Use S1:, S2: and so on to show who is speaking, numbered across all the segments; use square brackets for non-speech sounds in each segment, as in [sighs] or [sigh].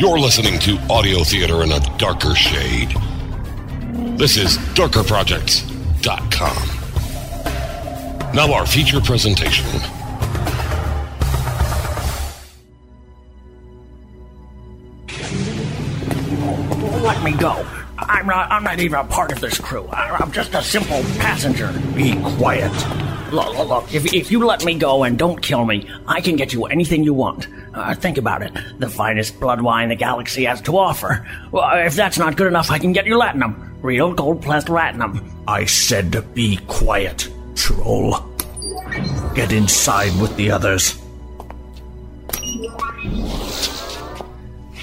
S1: You're listening to audio theater in a darker shade. This is darkerprojects.com. Now, our feature presentation.
S2: Let me go. I'm not. I'm not even a part of this crew. I'm just a simple passenger.
S3: Be quiet.
S2: Look, look, look. If, if you let me go and don't kill me, I can get you anything you want. Uh, think about it. The finest blood wine the galaxy has to offer. Well, if that's not good enough, I can get you latinum. Real gold-pressed latinum.
S3: I said be quiet, troll. Get inside with the others.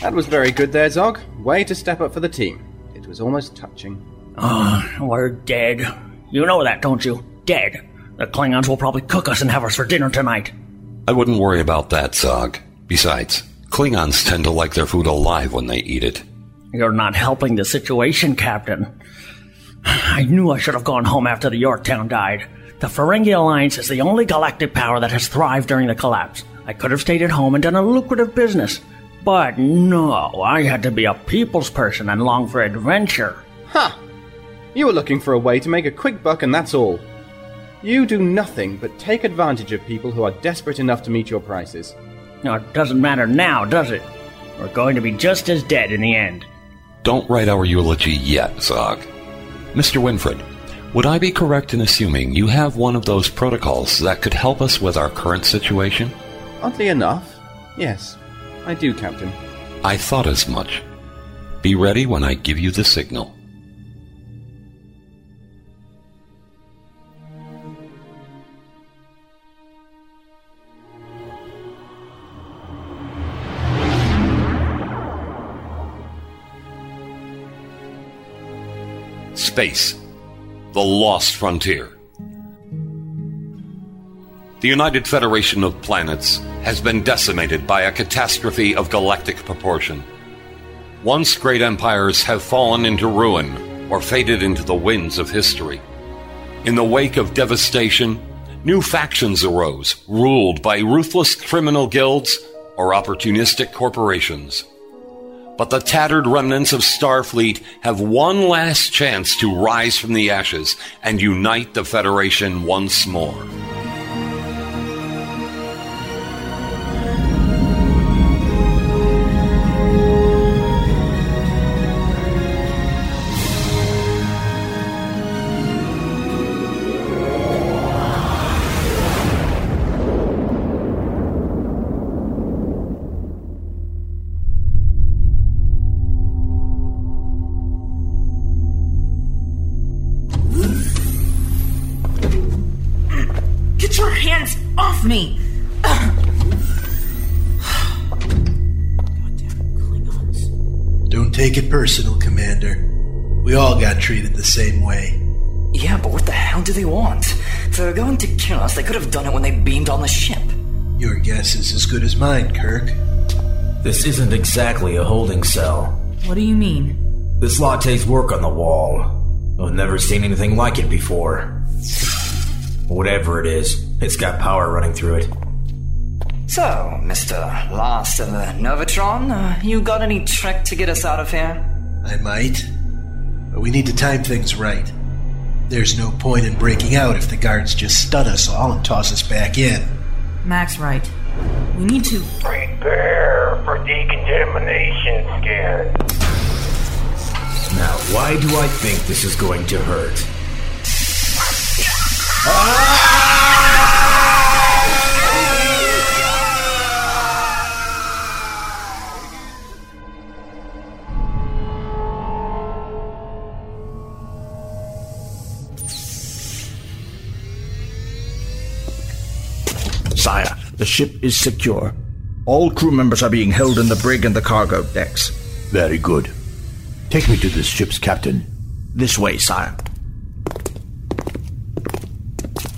S4: That was very good there, Zog. Way to step up for the team. It was almost touching.
S2: Oh, we're dead. You know that, don't you? Dead. The Klingons will probably cook us and have us for dinner tonight.
S1: I wouldn't worry about that, Zog. Besides, Klingons tend to like their food alive when they eat it.
S2: You're not helping the situation, Captain. [sighs] I knew I should have gone home after the Yorktown died. The Ferengi Alliance is the only galactic power that has thrived during the collapse. I could have stayed at home and done a lucrative business. But no, I had to be a people's person and long for adventure.
S4: Huh. You were looking for a way to make a quick buck, and that's all. You do nothing but take advantage of people who are desperate enough to meet your prices.
S2: No, it doesn't matter now, does it? We're going to be just as dead in the end.
S1: Don't write our eulogy yet, Zog. Mr. Winfred, would I be correct in assuming you have one of those protocols that could help us with our current situation?
S4: Oddly enough, yes, I do, Captain.
S1: I thought as much. Be ready when I give you the signal. Space. The Lost Frontier. The United Federation of Planets has been decimated by a catastrophe of galactic proportion. Once great empires have fallen into ruin or faded into the winds of history. In the wake of devastation, new factions arose, ruled by ruthless criminal guilds or opportunistic corporations. But the tattered remnants of Starfleet have one last chance to rise from the ashes and unite the Federation once more.
S5: We all got treated the same way.
S6: Yeah, but what the hell do they want? If they're going to kill us, they could have done it when they beamed on the ship.
S5: Your guess is as good as mine, Kirk.
S3: This isn't exactly a holding cell.
S7: What do you mean?
S3: This latte's work on the wall. I've never seen anything like it before. Whatever it is, it's got power running through it.
S6: So, Mr. Last of the Novatron, uh, you got any trick to get us out of here?
S5: I might. But we need to time things right. There's no point in breaking out if the guards just stun us all and toss us back in.
S7: Mac's right. We need to.
S8: Prepare for decontamination scan.
S3: Now, why do I think this is going to hurt? Ah!
S9: Sire, the ship is secure. All crew members are being held in the brig and the cargo decks.
S10: Very good. Take me to this ship's captain.
S9: This way, sire.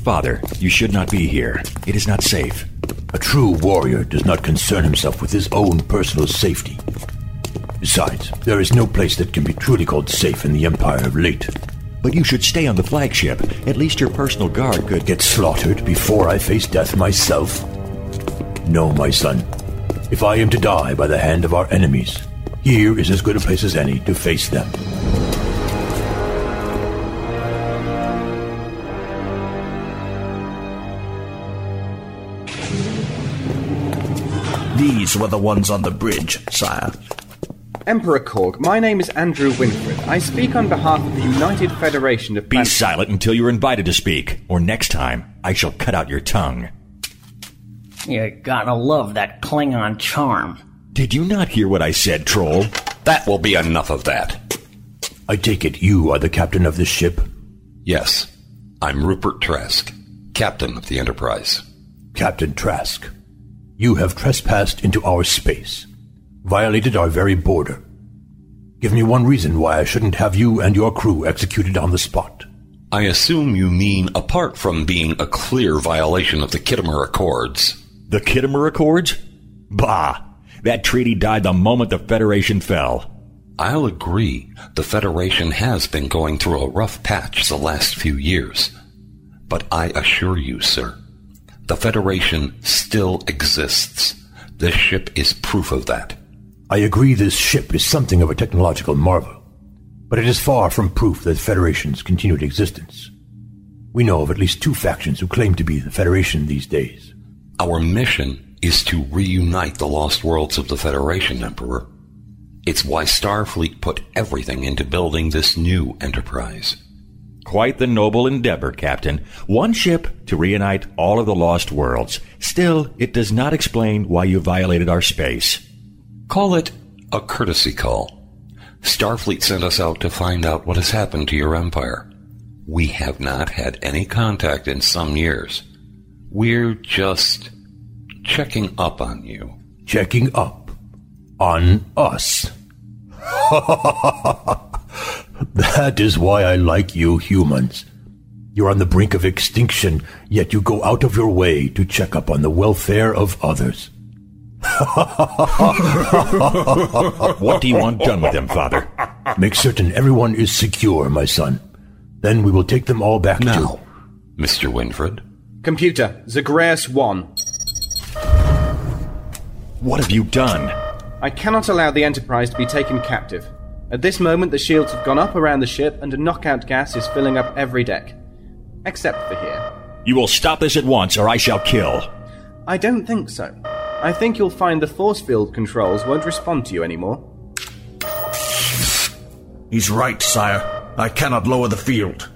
S10: Father, you should not be here. It is not safe. A true warrior does not concern himself with his own personal safety. Besides, there is no place that can be truly called safe in the Empire of Late.
S11: But you should stay on the flagship. At least your personal guard could
S10: Get slaughtered before I face death myself? No, my son. If I am to die by the hand of our enemies, here is as good a place as any to face them.
S9: These were the ones on the bridge, sire.
S4: Emperor Korg, my name is Andrew Winfred. I speak on behalf of the United Federation of People.
S11: Be
S4: Plan-
S11: silent until you're invited to speak, or next time I shall cut out your tongue.
S2: You gotta love that Klingon charm.
S11: Did you not hear what I said, troll?
S1: That will be enough of that.
S10: I take it you are the captain of this ship?
S1: Yes, I'm Rupert Trask, captain of the Enterprise.
S10: Captain Trask, you have trespassed into our space, violated our very border. Give me one reason why I shouldn't have you and your crew executed on the spot.
S1: I assume you mean apart from being a clear violation of the Khitomer Accords.
S11: The Khitomer Accords? Bah! That treaty died the moment the Federation fell.
S1: I'll agree the Federation has been going through a rough patch the last few years. But I assure you, sir, the Federation still exists. This ship is proof of that.
S10: I agree this ship is something of a technological marvel, but it is far from proof that the Federation's continued existence. We know of at least two factions who claim to be the Federation these days.
S1: Our mission is to reunite the lost worlds of the Federation, Emperor. It's why Starfleet put everything into building this new enterprise.
S11: Quite the noble endeavor, Captain. One ship to reunite all of the lost worlds. Still, it does not explain why you violated our space.
S1: Call it a courtesy call. Starfleet sent us out to find out what has happened to your empire. We have not had any contact in some years. We're just checking up on you.
S10: Checking up on us. [laughs] that is why I like you humans. You're on the brink of extinction, yet you go out of your way to check up on the welfare of others. [laughs]
S11: what do you want done with them, Father?
S10: Make certain everyone is secure, my son. Then we will take them all back
S1: Now,
S10: to.
S1: Mr. Winfred.
S4: Computer, Zagreus 1.
S11: What have you done?
S4: I cannot allow the Enterprise to be taken captive. At this moment, the shields have gone up around the ship, and a knockout gas is filling up every deck. Except for here.
S11: You will stop this at once, or I shall kill.
S4: I don't think so. I think you'll find the force field controls won't respond to you anymore.
S9: He's right, sire. I cannot lower the field.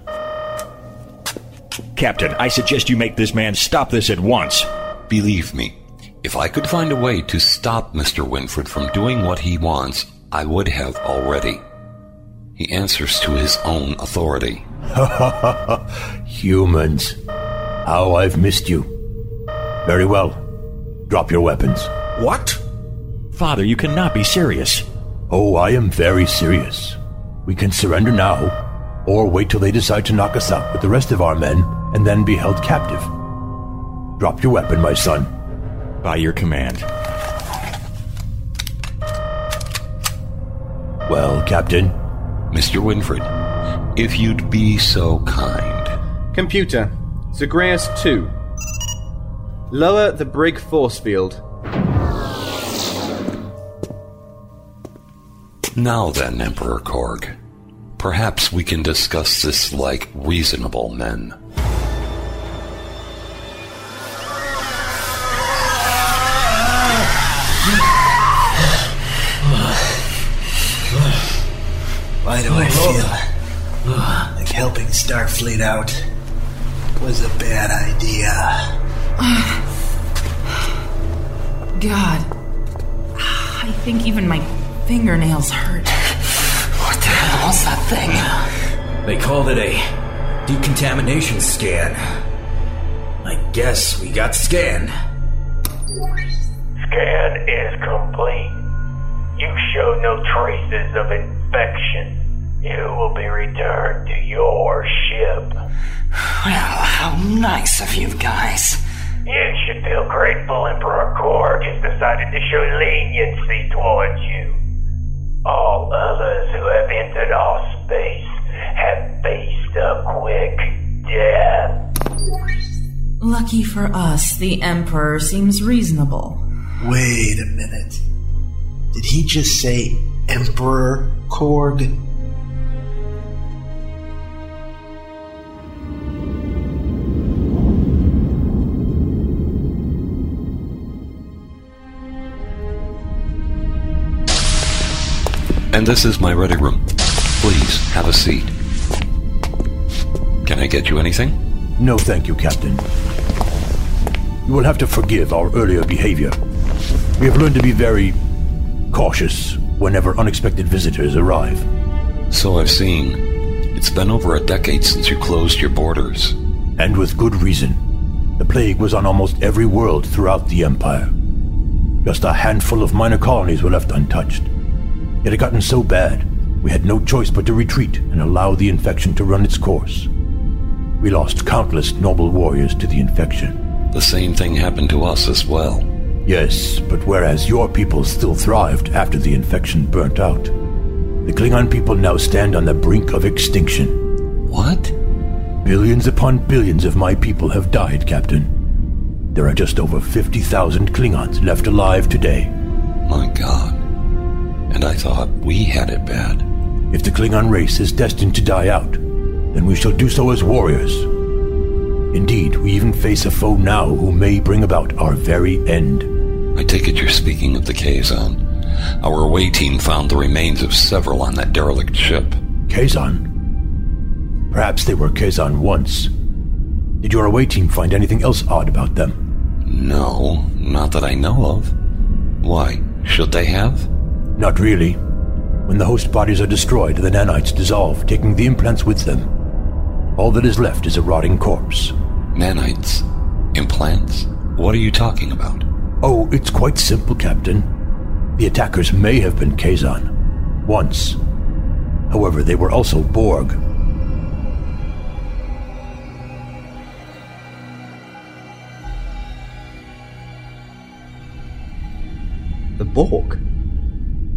S11: Captain, I suggest you make this man stop this at once.
S1: Believe me, if I could find a way to stop Mr. Winfred from doing what he wants, I would have already. He answers to his own authority. [laughs]
S10: Humans. How I've missed you. Very well. Drop your weapons.
S9: What?
S11: Father, you cannot be serious.
S10: Oh, I am very serious. We can surrender now, or wait till they decide to knock us out with the rest of our men and then be held captive. Drop your weapon, my son.
S11: By your command.
S10: Well, Captain?
S1: Mr. Winfred, if you'd be so kind.
S4: Computer, Zagreus 2. Lower the brig force field.
S1: Now then, Emperor Korg, perhaps we can discuss this like reasonable men.
S5: Why do I feel like helping Starfleet out was a bad idea? [sighs]
S7: God. I think even my fingernails hurt.
S6: What the hell hell's that thing?
S3: They called it a decontamination scan. I guess we got scanned.
S8: Scan is complete. You show no traces of infection. You will be returned to your ship.
S6: Well, how nice of you guys.
S8: You should feel grateful Emperor Korg has decided to show leniency towards you. All others who have entered our space have faced a quick death.
S7: Lucky for us, the Emperor seems reasonable.
S5: Wait a minute. Did he just say Emperor Korg?
S1: And this is my ready room. Please have a seat. Can I get you anything?
S10: No, thank you, Captain. You will have to forgive our earlier behavior. We have learned to be very cautious whenever unexpected visitors arrive.
S1: So I've seen. It's been over a decade since you closed your borders.
S10: And with good reason. The plague was on almost every world throughout the Empire. Just a handful of minor colonies were left untouched. It had gotten so bad, we had no choice but to retreat and allow the infection to run its course. We lost countless noble warriors to the infection.
S1: The same thing happened to us as well.
S10: Yes, but whereas your people still thrived after the infection burnt out, the Klingon people now stand on the brink of extinction.
S1: What?
S10: Billions upon billions of my people have died, Captain. There are just over 50,000 Klingons left alive today.
S1: My god. And I thought we had it bad.
S10: If the Klingon race is destined to die out, then we shall do so as warriors. Indeed, we even face a foe now who may bring about our very end.
S1: I take it you're speaking of the Kazon. Our away team found the remains of several on that derelict ship.
S10: Kazon? Perhaps they were Kazon once. Did your away team find anything else odd about them?
S1: No, not that I know of. Why, should they have?
S10: Not really. When the host bodies are destroyed, the nanites dissolve, taking the implants with them. All that is left is a rotting corpse.
S1: Nanites? Implants? What are you talking about?
S10: Oh, it's quite simple, Captain. The attackers may have been Kazon. Once. However, they were also Borg.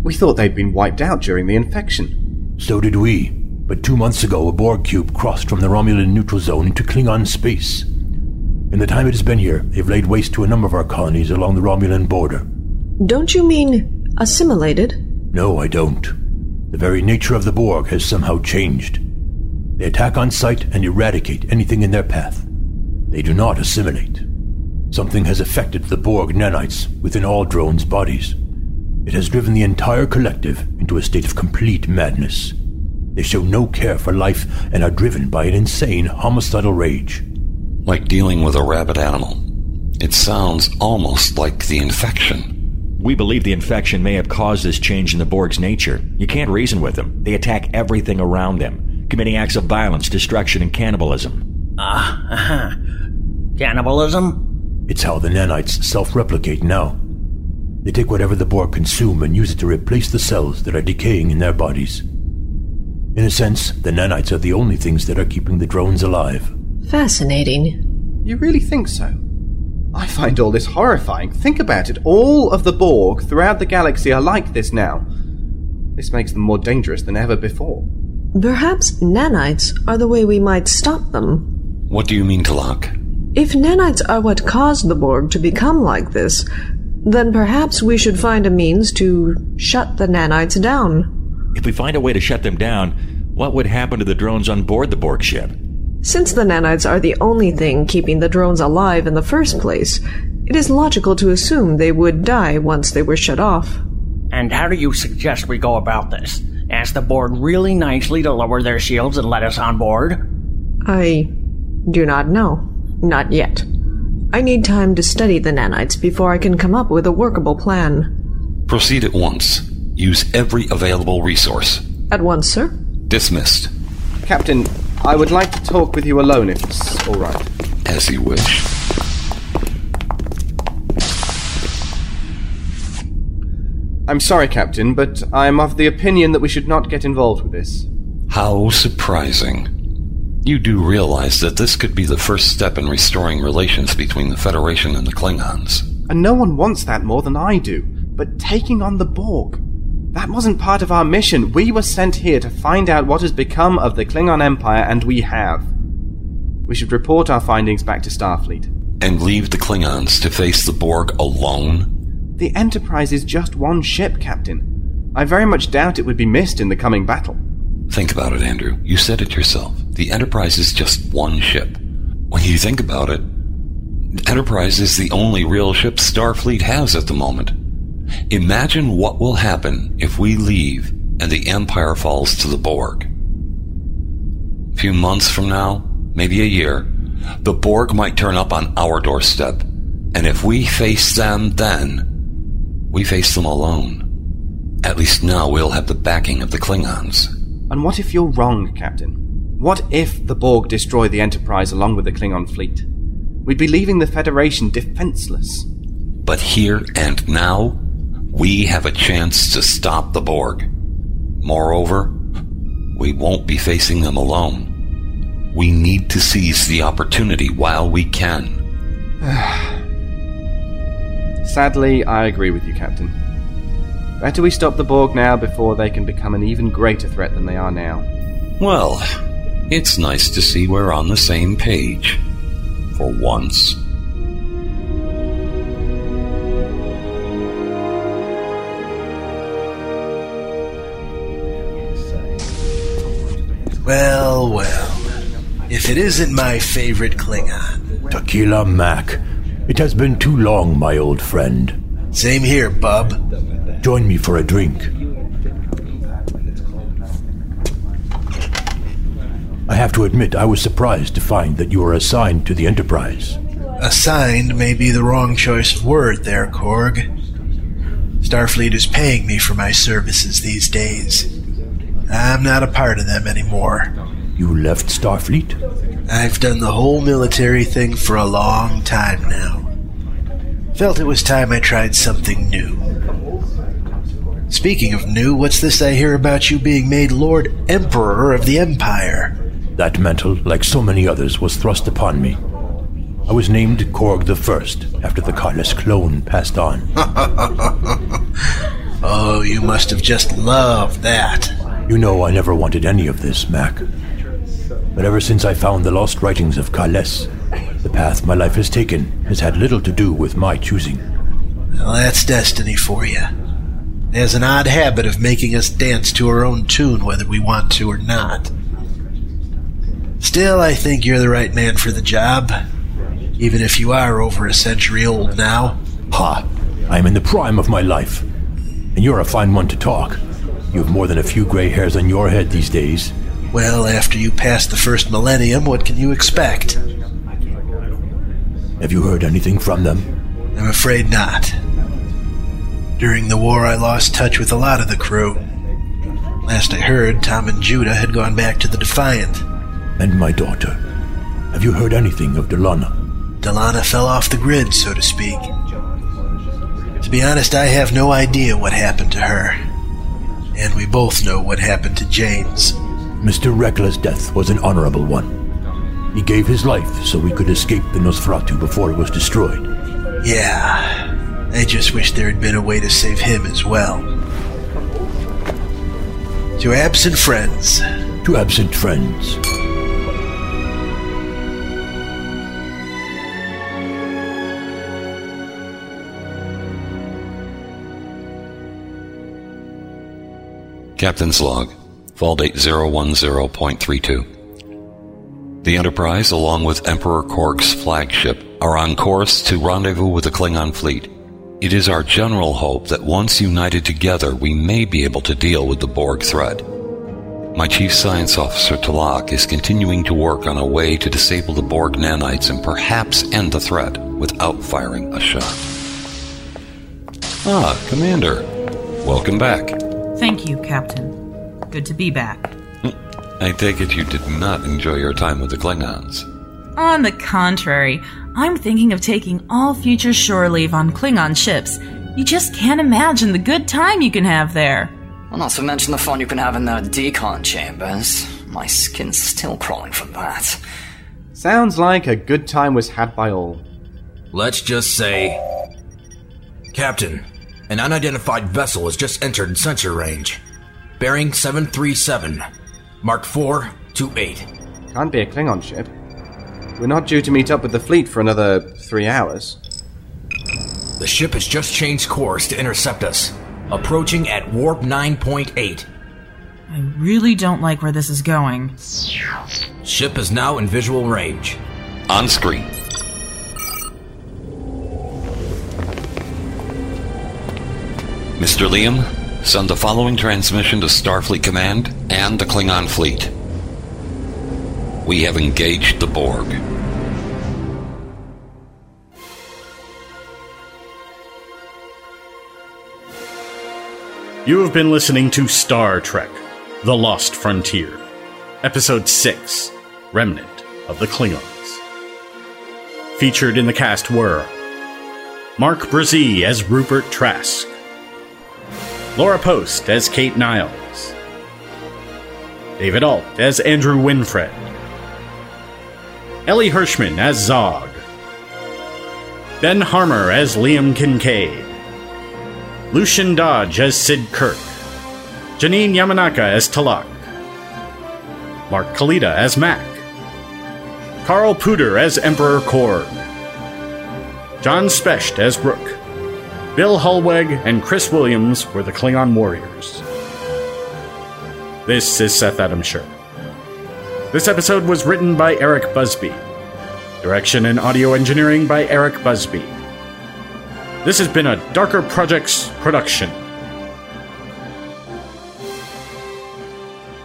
S4: We thought they'd been wiped out during the infection.
S10: So did we. But two months ago, a Borg cube crossed from the Romulan neutral zone into Klingon space. In the time it has been here, they've laid waste to a number of our colonies along the Romulan border.
S12: Don't you mean assimilated?
S10: No, I don't. The very nature of the Borg has somehow changed. They attack on sight and eradicate anything in their path. They do not assimilate. Something has affected the Borg nanites within all drones' bodies. It has driven the entire collective into a state of complete madness. They show no care for life and are driven by an insane homicidal rage.
S1: Like dealing with a rabid animal. It sounds almost like the infection.
S11: We believe the infection may have caused this change in the Borg's nature. You can't reason with them. They attack everything around them, committing acts of violence, destruction, and cannibalism.
S2: Ah, uh, [laughs] cannibalism?
S10: It's how the nanites self replicate now. They take whatever the Borg consume and use it to replace the cells that are decaying in their bodies. In a sense, the nanites are the only things that are keeping the drones alive.
S12: Fascinating.
S4: You really think so? I find all this horrifying. Think about it. All of the Borg throughout the galaxy are like this now. This makes them more dangerous than ever before.
S12: Perhaps nanites are the way we might stop them.
S1: What do you mean, Talak?
S12: If nanites are what caused the Borg to become like this, then perhaps we should find a means to shut the nanites down.
S11: If we find a way to shut them down, what would happen to the drones on board the Borg ship?
S12: Since the nanites are the only thing keeping the drones alive in the first place, it is logical to assume they would die once they were shut off.
S2: And how do you suggest we go about this? Ask the Borg really nicely to lower their shields and let us on board?
S12: I do not know. Not yet. I need time to study the nanites before I can come up with a workable plan.
S1: Proceed at once. Use every available resource.
S12: At once, sir.
S1: Dismissed.
S4: Captain, I would like to talk with you alone if it's alright.
S1: As you wish.
S4: I'm sorry, Captain, but I'm of the opinion that we should not get involved with this.
S1: How surprising. You do realize that this could be the first step in restoring relations between the Federation and the Klingons.
S4: And no one wants that more than I do. But taking on the Borg. That wasn't part of our mission. We were sent here to find out what has become of the Klingon Empire, and we have. We should report our findings back to Starfleet.
S1: And leave the Klingons to face the Borg alone?
S4: The Enterprise is just one ship, Captain. I very much doubt it would be missed in the coming battle.
S1: Think about it, Andrew. You said it yourself. The Enterprise is just one ship. When you think about it, Enterprise is the only real ship Starfleet has at the moment. Imagine what will happen if we leave and the Empire falls to the Borg. A few months from now, maybe a year, the Borg might turn up on our doorstep. And if we face them then, we face them alone. At least now we'll have the backing of the Klingons.
S4: And what if you're wrong, Captain? What if the Borg destroy the Enterprise along with the Klingon fleet? We'd be leaving the Federation defenseless.
S1: But here and now, we have a chance to stop the Borg. Moreover, we won't be facing them alone. We need to seize the opportunity while we can. [sighs]
S4: Sadly, I agree with you, Captain. Better we stop the Borg now before they can become an even greater threat than they are now.
S1: Well, it's nice to see we're on the same page. For once.
S5: Well, well. If it isn't my favorite Klingon.
S10: Tequila Mac. It has been too long, my old friend.
S5: Same here, bub.
S10: Join me for a drink. I have to admit, I was surprised to find that you were assigned to the Enterprise.
S5: Assigned may be the wrong choice of word there, Korg. Starfleet is paying me for my services these days. I'm not a part of them anymore.
S10: You left Starfleet?
S5: I've done the whole military thing for a long time now. Felt it was time I tried something new. Speaking of new, what's this I hear about you being made Lord Emperor of the Empire?
S10: That mantle, like so many others, was thrust upon me. I was named Korg the First after the Kahless clone passed on. [laughs]
S5: oh, you must have just loved that.
S10: You know I never wanted any of this, Mac. But ever since I found the lost writings of Kahless, the path my life has taken has had little to do with my choosing.
S5: Well, that's destiny for you. Has an odd habit of making us dance to our own tune whether we want to or not. Still, I think you're the right man for the job, even if you are over a century old now.
S10: Ha! I am in the prime of my life. And you're a fine one to talk. You have more than a few gray hairs on your head these days.
S5: Well, after you pass the first millennium, what can you expect?
S10: Have you heard anything from them?
S5: I'm afraid not. During the war, I lost touch with a lot of the crew. Last I heard, Tom and Judah had gone back to the Defiant.
S10: And my daughter. Have you heard anything of Delana?
S5: Delana fell off the grid, so to speak. To be honest, I have no idea what happened to her. And we both know what happened to James.
S10: Mr. Reckla's death was an honorable one. He gave his life so we could escape the Nosferatu before it was destroyed.
S5: Yeah. I just wish there had been a way to save him as well. To absent friends.
S10: To absent friends.
S1: Captain's Log, Fall Date 010.32. The Enterprise, along with Emperor Korg's flagship, are on course to rendezvous with the Klingon fleet. It is our general hope that once united together, we may be able to deal with the Borg threat. My Chief Science Officer Talak is continuing to work on a way to disable the Borg nanites and perhaps end the threat without firing a shot. Ah, Commander. Welcome back.
S7: Thank you, Captain. Good to be back.
S1: I take it you did not enjoy your time with the Klingons.
S7: On the contrary, I'm thinking of taking all future shore leave on Klingon ships. You just can't imagine the good time you can have there.
S6: Well, not to mention the fun you can have in their decon chambers. My skin's still crawling from that.
S4: Sounds like a good time was had by all.
S3: Let's just say. Captain, an unidentified vessel has just entered sensor range. Bearing 737. Mark 428.
S4: Can't be a Klingon ship. We're not due to meet up with the fleet for another three hours.
S3: The The ship has just changed course to intercept us, approaching at warp 9.8.
S7: I really don't like where this is going.
S3: Ship is now in visual range.
S1: On screen. Mr. Liam, send the following transmission to Starfleet Command and the Klingon fleet. We have engaged the Borg.
S13: You have been listening to Star Trek The Lost Frontier, Episode 6 Remnant of the Klingons. Featured in the cast were Mark Brzee as Rupert Trask, Laura Post as Kate Niles, David Alt as Andrew Winfred, Ellie Hirschman as Zog, Ben Harmer as Liam Kincaid, Lucian Dodge as Sid Kirk, Janine Yamanaka as Talak, Mark Kalita as Mac, Carl Puder as Emperor Korg, John Specht as Brook, Bill Hulweg and Chris Williams were the Klingon warriors. This is Seth Adam Sher. This episode was written by Eric Busby. Direction and audio engineering by Eric Busby. This has been a Darker Projects production.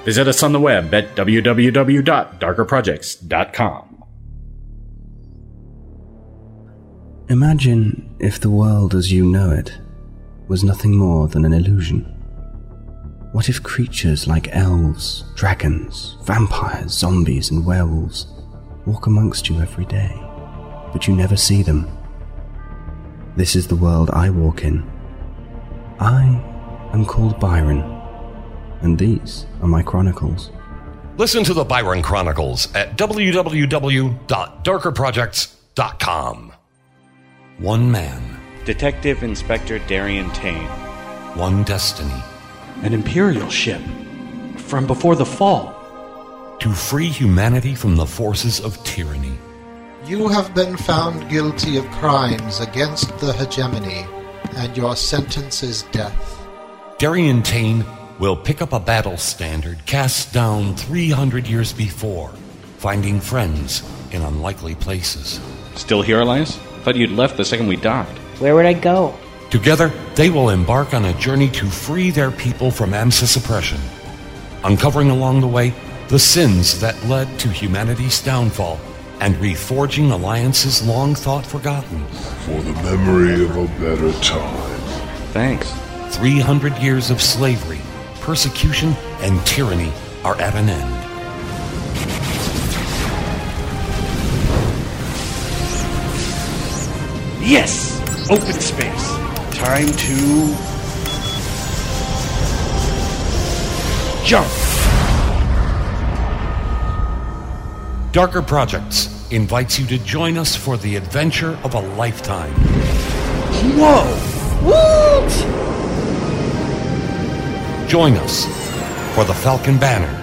S13: Visit us on the web at www.darkerprojects.com.
S14: Imagine if the world as you know it was nothing more than an illusion. What if creatures like elves, dragons, vampires, zombies, and werewolves walk amongst you every day, but you never see them? This is the world I walk in. I am called Byron, and these are my chronicles.
S1: Listen to the Byron Chronicles at www.darkerprojects.com. One man,
S15: Detective Inspector Darian Tane.
S1: one destiny.
S16: An Imperial ship from before the fall.
S1: To free humanity from the forces of tyranny.
S17: You have been found guilty of crimes against the hegemony, and your sentence is death.
S1: Darian Tane will pick up a battle standard cast down 300 years before, finding friends in unlikely places.
S15: Still here, Elias? Thought you'd left the second we docked.
S18: Where would I go?
S1: Together, they will embark on a journey to free their people from AMSIS oppression, uncovering along the way the sins that led to humanity's downfall and reforging alliances long thought forgotten.
S19: For the memory of a better time.
S15: Thanks.
S1: 300 years of slavery, persecution, and tyranny are at an end.
S16: Yes! Open space. Time to. Jump!
S1: Darker Projects invites you to join us for the adventure of a lifetime.
S16: Whoa!
S18: Woot!
S1: Join us for the Falcon Banner